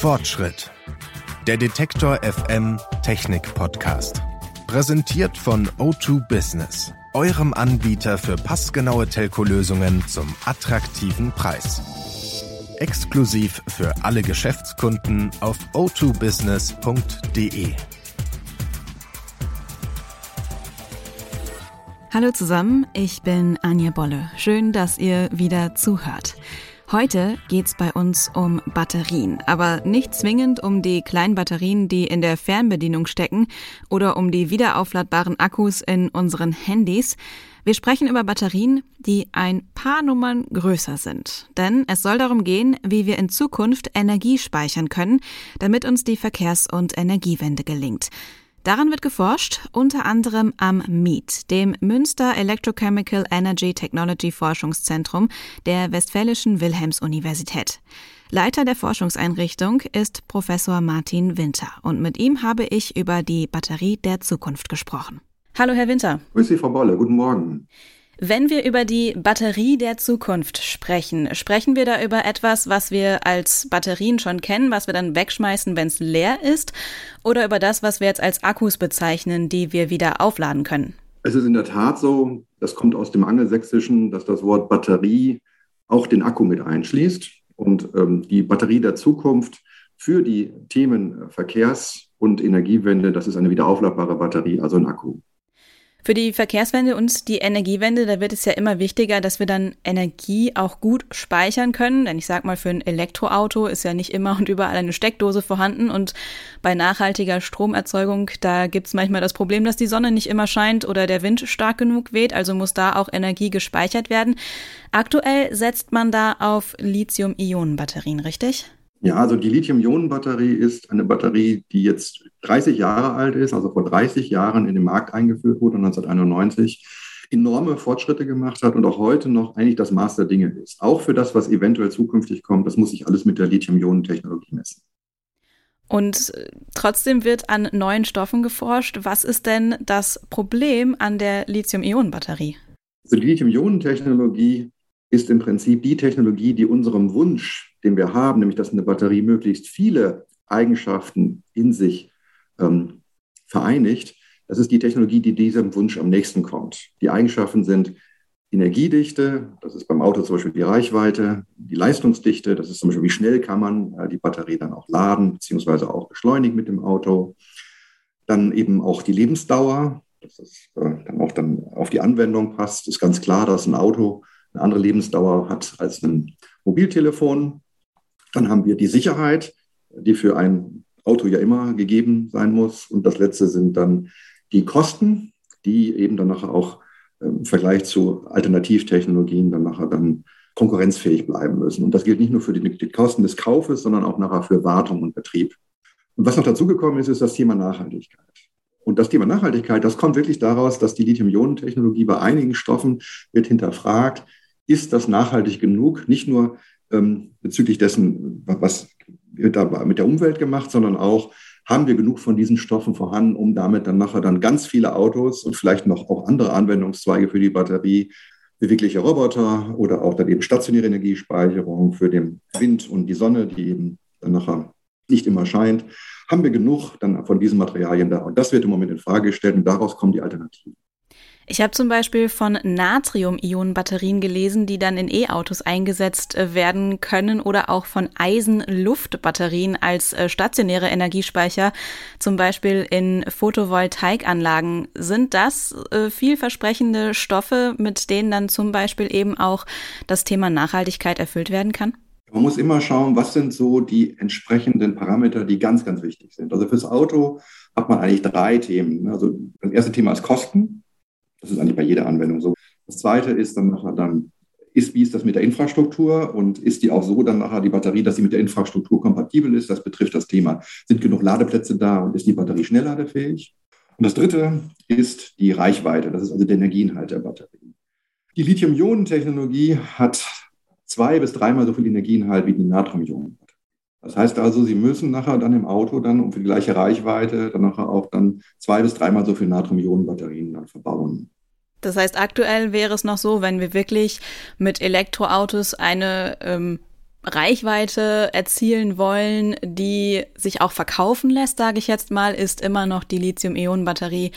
Fortschritt. Der Detektor FM Technik Podcast. Präsentiert von O2 Business, eurem Anbieter für passgenaue Telco-Lösungen zum attraktiven Preis. Exklusiv für alle Geschäftskunden auf o2business.de. Hallo zusammen, ich bin Anja Bolle. Schön, dass ihr wieder zuhört. Heute geht's bei uns um Batterien, aber nicht zwingend um die kleinen Batterien, die in der Fernbedienung stecken oder um die wiederaufladbaren Akkus in unseren Handys. Wir sprechen über Batterien, die ein paar Nummern größer sind. Denn es soll darum gehen, wie wir in Zukunft Energie speichern können, damit uns die Verkehrs- und Energiewende gelingt. Daran wird geforscht, unter anderem am MIET, dem Münster Electrochemical Energy Technology Forschungszentrum der Westfälischen Wilhelms-Universität. Leiter der Forschungseinrichtung ist Professor Martin Winter und mit ihm habe ich über die Batterie der Zukunft gesprochen. Hallo, Herr Winter. Grüß Sie, Frau Bolle. Guten Morgen. Wenn wir über die Batterie der Zukunft sprechen, sprechen wir da über etwas, was wir als Batterien schon kennen, was wir dann wegschmeißen, wenn es leer ist, oder über das, was wir jetzt als Akkus bezeichnen, die wir wieder aufladen können? Es ist in der Tat so, das kommt aus dem Angelsächsischen, dass das Wort Batterie auch den Akku mit einschließt. Und ähm, die Batterie der Zukunft für die Themen Verkehrs- und Energiewende, das ist eine wiederaufladbare Batterie, also ein Akku. Für die Verkehrswende und die Energiewende, da wird es ja immer wichtiger, dass wir dann Energie auch gut speichern können. Denn ich sag mal, für ein Elektroauto ist ja nicht immer und überall eine Steckdose vorhanden. Und bei nachhaltiger Stromerzeugung, da gibt's manchmal das Problem, dass die Sonne nicht immer scheint oder der Wind stark genug weht. Also muss da auch Energie gespeichert werden. Aktuell setzt man da auf Lithium-Ionen-Batterien, richtig? Ja, also die Lithium-Ionen-Batterie ist eine Batterie, die jetzt 30 Jahre alt ist, also vor 30 Jahren in den Markt eingeführt wurde, 1991, enorme Fortschritte gemacht hat und auch heute noch eigentlich das Maß der Dinge ist. Auch für das, was eventuell zukünftig kommt, das muss sich alles mit der Lithium-Ionen-Technologie messen. Und trotzdem wird an neuen Stoffen geforscht. Was ist denn das Problem an der Lithium-Ionen-Batterie? Also die Lithium-Ionen-Technologie ist im Prinzip die Technologie, die unserem Wunsch den wir haben, nämlich dass eine Batterie möglichst viele Eigenschaften in sich ähm, vereinigt, das ist die Technologie, die diesem Wunsch am nächsten kommt. Die Eigenschaften sind Energiedichte, das ist beim Auto zum Beispiel die Reichweite, die Leistungsdichte, das ist zum Beispiel, wie schnell kann man äh, die Batterie dann auch laden, beziehungsweise auch beschleunigen mit dem Auto. Dann eben auch die Lebensdauer, dass das äh, dann auch dann auf die Anwendung passt. Ist ganz klar, dass ein Auto eine andere Lebensdauer hat als ein Mobiltelefon. Dann haben wir die Sicherheit, die für ein Auto ja immer gegeben sein muss. Und das letzte sind dann die Kosten, die eben dann auch ähm, im Vergleich zu Alternativtechnologien dann nachher dann konkurrenzfähig bleiben müssen. Und das gilt nicht nur für die, die Kosten des Kaufes, sondern auch nachher für Wartung und Betrieb. Und was noch dazugekommen ist, ist das Thema Nachhaltigkeit. Und das Thema Nachhaltigkeit, das kommt wirklich daraus, dass die Lithium-Ionen-Technologie bei einigen Stoffen wird hinterfragt, ist das nachhaltig genug? Nicht nur ähm, bezüglich dessen, was wird da mit der Umwelt gemacht, sondern auch, haben wir genug von diesen Stoffen vorhanden, um damit dann nachher dann ganz viele Autos und vielleicht noch auch andere Anwendungszweige für die Batterie, bewegliche Roboter oder auch dann eben stationäre Energiespeicherung für den Wind und die Sonne, die eben dann nachher nicht immer scheint, haben wir genug dann von diesen Materialien da. Und das wird im Moment in Frage gestellt und daraus kommen die Alternativen. Ich habe zum Beispiel von Natrium-Ionen-Batterien gelesen, die dann in E-Autos eingesetzt äh, werden können oder auch von Eisen-Luft-Batterien als äh, stationäre Energiespeicher, zum Beispiel in Photovoltaikanlagen. Sind das äh, vielversprechende Stoffe, mit denen dann zum Beispiel eben auch das Thema Nachhaltigkeit erfüllt werden kann? Man muss immer schauen, was sind so die entsprechenden Parameter, die ganz, ganz wichtig sind. Also fürs Auto hat man eigentlich drei Themen. Also das erste Thema ist Kosten. Das ist eigentlich bei jeder Anwendung so. Das zweite ist dann nachher dann, ist, wie ist das mit der Infrastruktur und ist die auch so dann nachher die Batterie, dass sie mit der Infrastruktur kompatibel ist? Das betrifft das Thema, sind genug Ladeplätze da und ist die Batterie schnellladefähig? Und das dritte ist die Reichweite, das ist also der Energieinhalt der Batterie. Die Lithium-Ionen-Technologie hat zwei bis dreimal so viel Energieinhalt wie die Natrium-Ionen. Das heißt also, Sie müssen nachher dann im Auto dann um für die gleiche Reichweite dann nachher auch dann zwei bis dreimal so viel Natrium-Ionen-Batterien dann verbauen. Das heißt, aktuell wäre es noch so, wenn wir wirklich mit Elektroautos eine ähm, Reichweite erzielen wollen, die sich auch verkaufen lässt, sage ich jetzt mal, ist immer noch die Lithium-Ionen-Batterie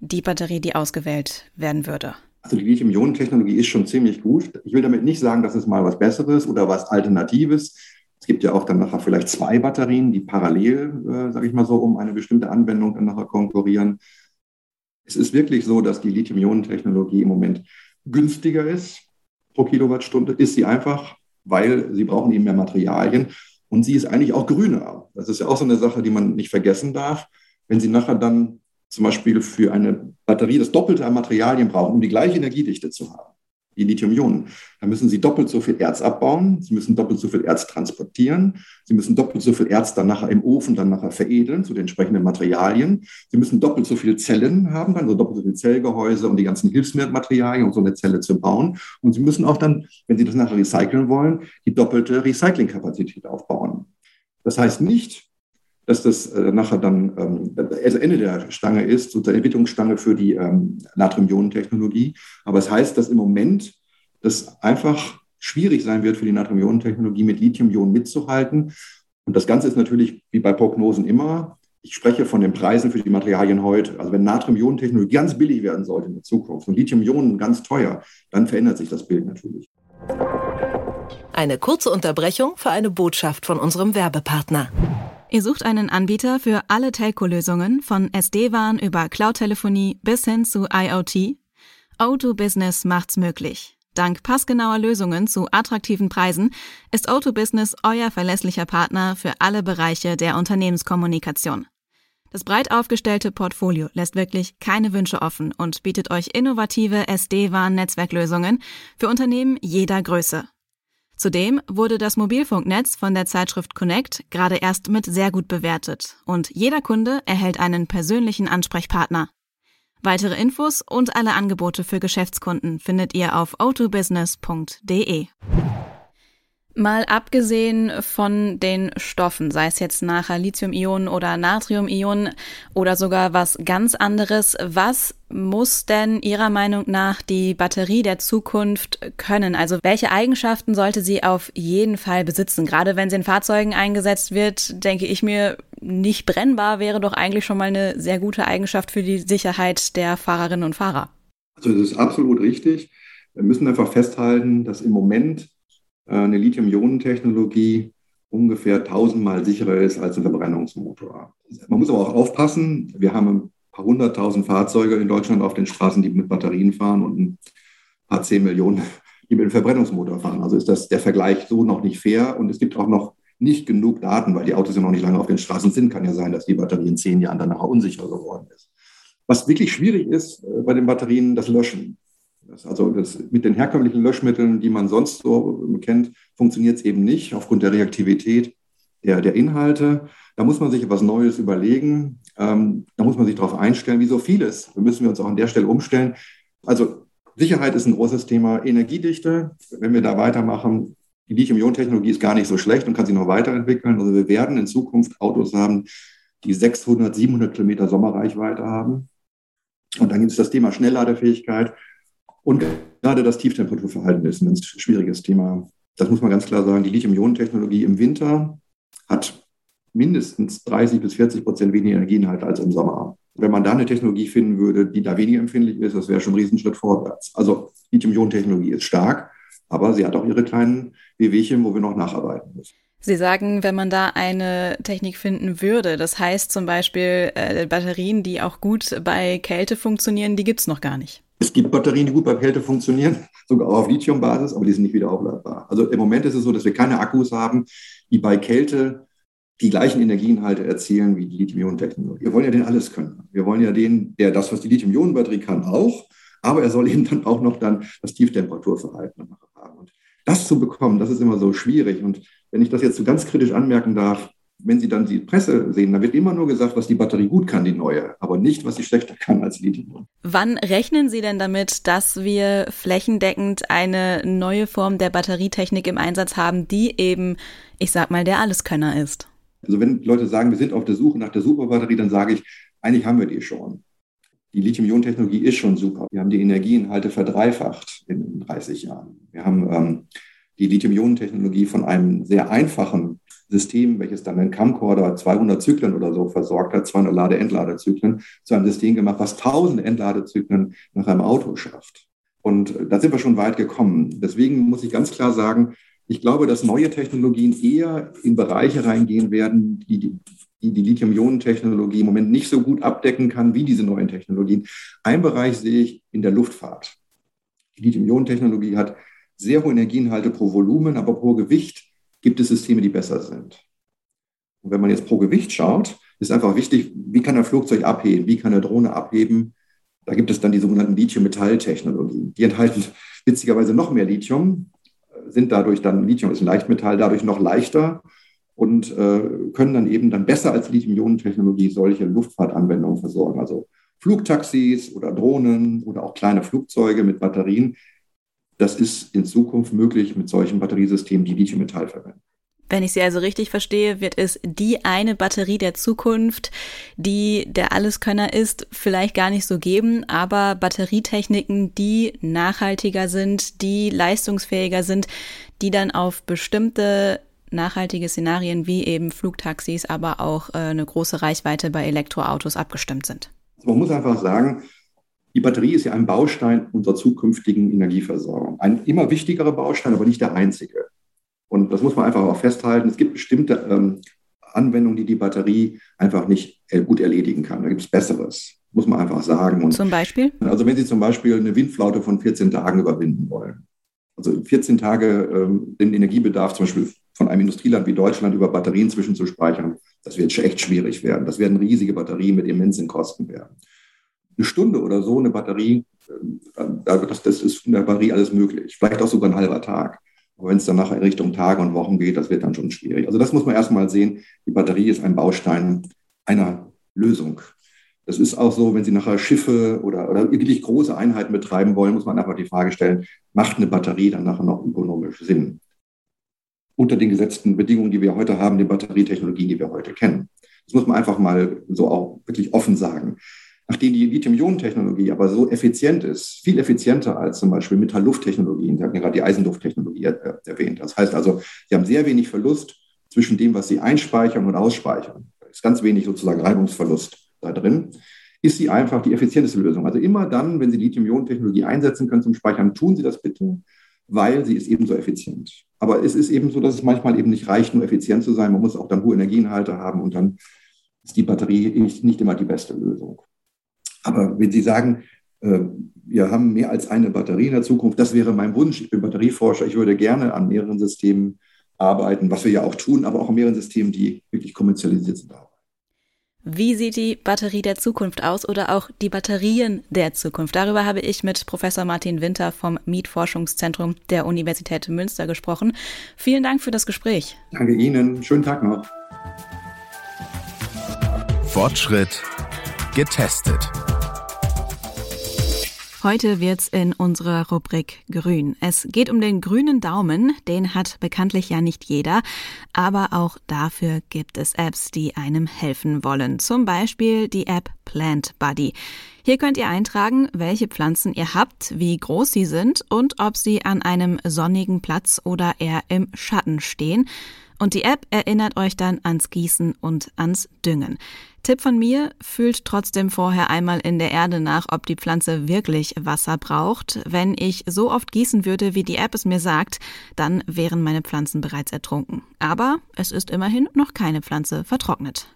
die Batterie, die ausgewählt werden würde. Also die Lithium-Ionen-Technologie ist schon ziemlich gut. Ich will damit nicht sagen, dass es mal was Besseres oder was Alternatives. Es gibt ja auch dann nachher vielleicht zwei Batterien, die parallel, äh, sage ich mal so, um eine bestimmte Anwendung dann nachher konkurrieren. Es ist wirklich so, dass die Lithium-Ionen-Technologie im Moment günstiger ist pro Kilowattstunde. Ist sie einfach, weil sie brauchen eben mehr Materialien. Und sie ist eigentlich auch grüner. Das ist ja auch so eine Sache, die man nicht vergessen darf. Wenn Sie nachher dann zum Beispiel für eine Batterie das Doppelte an Materialien brauchen, um die gleiche Energiedichte zu haben, die Lithium-Ionen. Da müssen Sie doppelt so viel Erz abbauen, Sie müssen doppelt so viel Erz transportieren, Sie müssen doppelt so viel Erz dann nachher im Ofen dann nachher veredeln zu den entsprechenden Materialien. Sie müssen doppelt so viele Zellen haben, also doppelt so viel Zellgehäuse, um die ganzen Hilfsmaterialien, um so eine Zelle zu bauen. Und Sie müssen auch dann, wenn Sie das nachher recyceln wollen, die doppelte Recyclingkapazität aufbauen. Das heißt nicht, dass das äh, nachher dann ähm, das Ende der Stange ist, so der Entwicklungsstange für die ähm, Natrium-Ionen-Technologie. Aber es heißt, dass im Moment das einfach schwierig sein wird für die Natrium-Ionen-Technologie mit Lithium-Ionen mitzuhalten. Und das Ganze ist natürlich wie bei Prognosen immer. Ich spreche von den Preisen für die Materialien heute. Also wenn Natrium-Ionen-Technologie ganz billig werden sollte in der Zukunft und Lithium-Ionen ganz teuer, dann verändert sich das Bild natürlich. Eine kurze Unterbrechung für eine Botschaft von unserem Werbepartner. Ihr sucht einen Anbieter für alle Telco-Lösungen von SD-WAN über Cloud-Telefonie bis hin zu IoT? O2 Business macht's möglich. Dank passgenauer Lösungen zu attraktiven Preisen ist O2 Business euer verlässlicher Partner für alle Bereiche der Unternehmenskommunikation. Das breit aufgestellte Portfolio lässt wirklich keine Wünsche offen und bietet euch innovative SD-WAN-Netzwerklösungen für Unternehmen jeder Größe. Zudem wurde das Mobilfunknetz von der Zeitschrift Connect gerade erst mit sehr gut bewertet und jeder Kunde erhält einen persönlichen Ansprechpartner. Weitere Infos und alle Angebote für Geschäftskunden findet ihr auf autobusiness.de. Mal abgesehen von den Stoffen, sei es jetzt nachher Lithium-Ionen oder Natrium-Ionen oder sogar was ganz anderes, was muss denn Ihrer Meinung nach die Batterie der Zukunft können? Also welche Eigenschaften sollte sie auf jeden Fall besitzen? Gerade wenn sie in Fahrzeugen eingesetzt wird, denke ich mir, nicht brennbar wäre doch eigentlich schon mal eine sehr gute Eigenschaft für die Sicherheit der Fahrerinnen und Fahrer. Also das ist absolut richtig. Wir müssen einfach festhalten, dass im Moment eine Lithium-Ionen-Technologie ungefähr tausendmal sicherer ist als ein Verbrennungsmotor. Man muss aber auch aufpassen, wir haben ein paar hunderttausend Fahrzeuge in Deutschland auf den Straßen, die mit Batterien fahren und ein paar zehn Millionen, die mit einem Verbrennungsmotor fahren. Also ist das der Vergleich so noch nicht fair und es gibt auch noch nicht genug Daten, weil die Autos ja noch nicht lange auf den Straßen sind. Kann ja sein, dass die Batterie in zehn Jahren danach unsicher geworden ist. Was wirklich schwierig ist äh, bei den Batterien, das Löschen. Das also das, mit den herkömmlichen Löschmitteln, die man sonst so kennt, funktioniert es eben nicht aufgrund der Reaktivität der, der Inhalte. Da muss man sich etwas Neues überlegen. Ähm, da muss man sich darauf einstellen, wie so vieles. Da müssen wir uns auch an der Stelle umstellen. Also Sicherheit ist ein großes Thema. Energiedichte, wenn wir da weitermachen, die Lithium-Ionen-Technologie ist gar nicht so schlecht und kann sich noch weiterentwickeln. Also wir werden in Zukunft Autos haben, die 600, 700 Kilometer Sommerreichweite haben. Und dann gibt es das Thema Schnellladefähigkeit. Und gerade das Tieftemperaturverhalten ist ein ganz schwieriges Thema. Das muss man ganz klar sagen. Die Lithium-Ionen-Technologie im Winter hat mindestens 30 bis 40 Prozent weniger Energieinhalt als im Sommer. Wenn man da eine Technologie finden würde, die da weniger empfindlich ist, das wäre schon ein Riesenschritt vorwärts. Also Lithium-Ionen-Technologie ist stark, aber sie hat auch ihre kleinen Wehwehchen, wo wir noch nacharbeiten müssen. Sie sagen, wenn man da eine Technik finden würde, das heißt zum Beispiel äh, Batterien, die auch gut bei Kälte funktionieren, die gibt es noch gar nicht. Es gibt Batterien, die gut bei Kälte funktionieren, sogar auch auf Lithiumbasis, aber die sind nicht wieder aufladbar. Also im Moment ist es so, dass wir keine Akkus haben, die bei Kälte die gleichen Energieinhalte erzielen wie die Lithium-Ionen-Technologie. Wir wollen ja den alles können. Wir wollen ja den, der das, was die Lithium-Ionen-Batterie kann, auch, aber er soll eben dann auch noch dann das Tieftemperaturverhalten haben. Und das zu bekommen, das ist immer so schwierig. Und wenn ich das jetzt so ganz kritisch anmerken darf, wenn Sie dann die Presse sehen, dann wird immer nur gesagt, was die Batterie gut kann, die neue, aber nicht, was sie schlechter kann als Lithium. Wann rechnen Sie denn damit, dass wir flächendeckend eine neue Form der Batterietechnik im Einsatz haben, die eben, ich sag mal, der Alleskönner ist? Also wenn Leute sagen, wir sind auf der Suche nach der Superbatterie, dann sage ich, eigentlich haben wir die schon. Die Lithium-Ionen-Technologie ist schon super. Wir haben die Energieinhalte verdreifacht in 30 Jahren. Wir haben ähm, die Lithium-Ionen-Technologie von einem sehr einfachen System, welches dann einen Camcorder 200 Zyklen oder so versorgt hat, 200 Lade-Entladezyklen, zu einem System gemacht, was 1000 Entladezyklen nach einem Auto schafft. Und da sind wir schon weit gekommen. Deswegen muss ich ganz klar sagen, ich glaube, dass neue Technologien eher in Bereiche reingehen werden, die die, die, die Lithium-Ionen-Technologie im Moment nicht so gut abdecken kann wie diese neuen Technologien. Ein Bereich sehe ich in der Luftfahrt. Die Lithium-Ionen-Technologie hat sehr hohe Energieinhalte pro Volumen, aber pro Gewicht gibt es Systeme, die besser sind. Und wenn man jetzt pro Gewicht schaut, ist einfach wichtig, wie kann ein Flugzeug abheben, wie kann eine Drohne abheben. Da gibt es dann die sogenannten Lithium-Metall-Technologien. Die enthalten witzigerweise noch mehr Lithium, sind dadurch dann, Lithium ist ein Leichtmetall, dadurch noch leichter und äh, können dann eben dann besser als Lithium-Ionen-Technologie solche Luftfahrtanwendungen versorgen. Also Flugtaxis oder Drohnen oder auch kleine Flugzeuge mit Batterien. Das ist in Zukunft möglich mit solchen Batteriesystemen, die Lithium-Metall verwenden. Wenn ich Sie also richtig verstehe, wird es die eine Batterie der Zukunft, die der Alleskönner ist, vielleicht gar nicht so geben, aber Batterietechniken, die nachhaltiger sind, die leistungsfähiger sind, die dann auf bestimmte nachhaltige Szenarien wie eben Flugtaxis, aber auch äh, eine große Reichweite bei Elektroautos abgestimmt sind. Man muss einfach sagen, die Batterie ist ja ein Baustein unserer zukünftigen Energieversorgung. Ein immer wichtigerer Baustein, aber nicht der einzige. Und das muss man einfach auch festhalten. Es gibt bestimmte ähm, Anwendungen, die die Batterie einfach nicht äh, gut erledigen kann. Da gibt es Besseres, muss man einfach sagen. Und zum Beispiel? Also wenn Sie zum Beispiel eine Windflaute von 14 Tagen überwinden wollen. Also 14 Tage ähm, den Energiebedarf zum Beispiel von einem Industrieland wie Deutschland über Batterien zwischenzuspeichern, das wird echt schwierig werden. Das werden riesige Batterien mit immensen Kosten werden. Eine Stunde oder so eine Batterie, äh, das, das ist in der Batterie alles möglich. Vielleicht auch sogar ein halber Tag. Aber wenn es dann nachher in Richtung Tage und Wochen geht, das wird dann schon schwierig. Also das muss man erstmal sehen. Die Batterie ist ein Baustein einer Lösung. Das ist auch so, wenn Sie nachher Schiffe oder, oder wirklich große Einheiten betreiben wollen, muss man einfach die Frage stellen, macht eine Batterie dann nachher noch ökonomisch Sinn? Unter den gesetzten Bedingungen, die wir heute haben, den Batterietechnologien, die wir heute kennen. Das muss man einfach mal so auch wirklich offen sagen nachdem die Lithium-Ionen-Technologie aber so effizient ist, viel effizienter als zum Beispiel Metall-Luft-Technologien, Sie haben gerade die Eisenlufttechnologie erwähnt. Das heißt also, Sie haben sehr wenig Verlust zwischen dem, was Sie einspeichern und ausspeichern. Da ist ganz wenig sozusagen Reibungsverlust da drin. Ist sie einfach die effizienteste Lösung. Also immer dann, wenn Sie Lithium-Ionen-Technologie einsetzen können zum Speichern, tun Sie das bitte, weil sie ist ebenso effizient. Aber es ist eben so, dass es manchmal eben nicht reicht, nur effizient zu sein. Man muss auch dann hohe Energieinhalte haben und dann ist die Batterie nicht immer die beste Lösung. Aber wenn Sie sagen, äh, wir haben mehr als eine Batterie in der Zukunft, das wäre mein Wunsch. Ich bin Batterieforscher, ich würde gerne an mehreren Systemen arbeiten, was wir ja auch tun, aber auch an mehreren Systemen, die wirklich kommerzialisiert sind. Wie sieht die Batterie der Zukunft aus oder auch die Batterien der Zukunft? Darüber habe ich mit Professor Martin Winter vom Mietforschungszentrum der Universität Münster gesprochen. Vielen Dank für das Gespräch. Danke Ihnen. Schönen Tag noch. Fortschritt getestet. Heute wird's in unserer Rubrik Grün. Es geht um den grünen Daumen. Den hat bekanntlich ja nicht jeder. Aber auch dafür gibt es Apps, die einem helfen wollen. Zum Beispiel die App Plant Buddy. Hier könnt ihr eintragen, welche Pflanzen ihr habt, wie groß sie sind und ob sie an einem sonnigen Platz oder eher im Schatten stehen. Und die App erinnert euch dann ans Gießen und ans Düngen. Tipp von mir, fühlt trotzdem vorher einmal in der Erde nach, ob die Pflanze wirklich Wasser braucht. Wenn ich so oft gießen würde, wie die App es mir sagt, dann wären meine Pflanzen bereits ertrunken. Aber es ist immerhin noch keine Pflanze vertrocknet.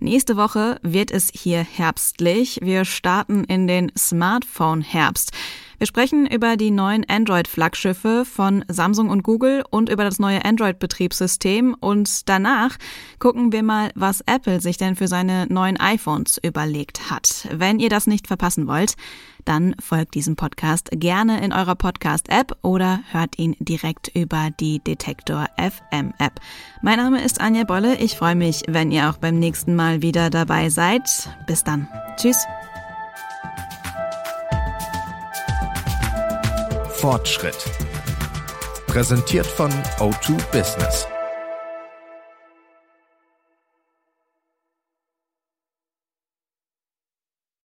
Nächste Woche wird es hier herbstlich. Wir starten in den Smartphone-Herbst. Wir sprechen über die neuen Android-Flaggschiffe von Samsung und Google und über das neue Android-Betriebssystem. Und danach gucken wir mal, was Apple sich denn für seine neuen iPhones überlegt hat. Wenn ihr das nicht verpassen wollt, dann folgt diesem Podcast gerne in eurer Podcast-App oder hört ihn direkt über die Detektor FM App. Mein Name ist Anja Bolle. Ich freue mich, wenn ihr auch beim nächsten Mal wieder dabei seid. Bis dann. Tschüss. Fortschritt. Präsentiert von O2 Business.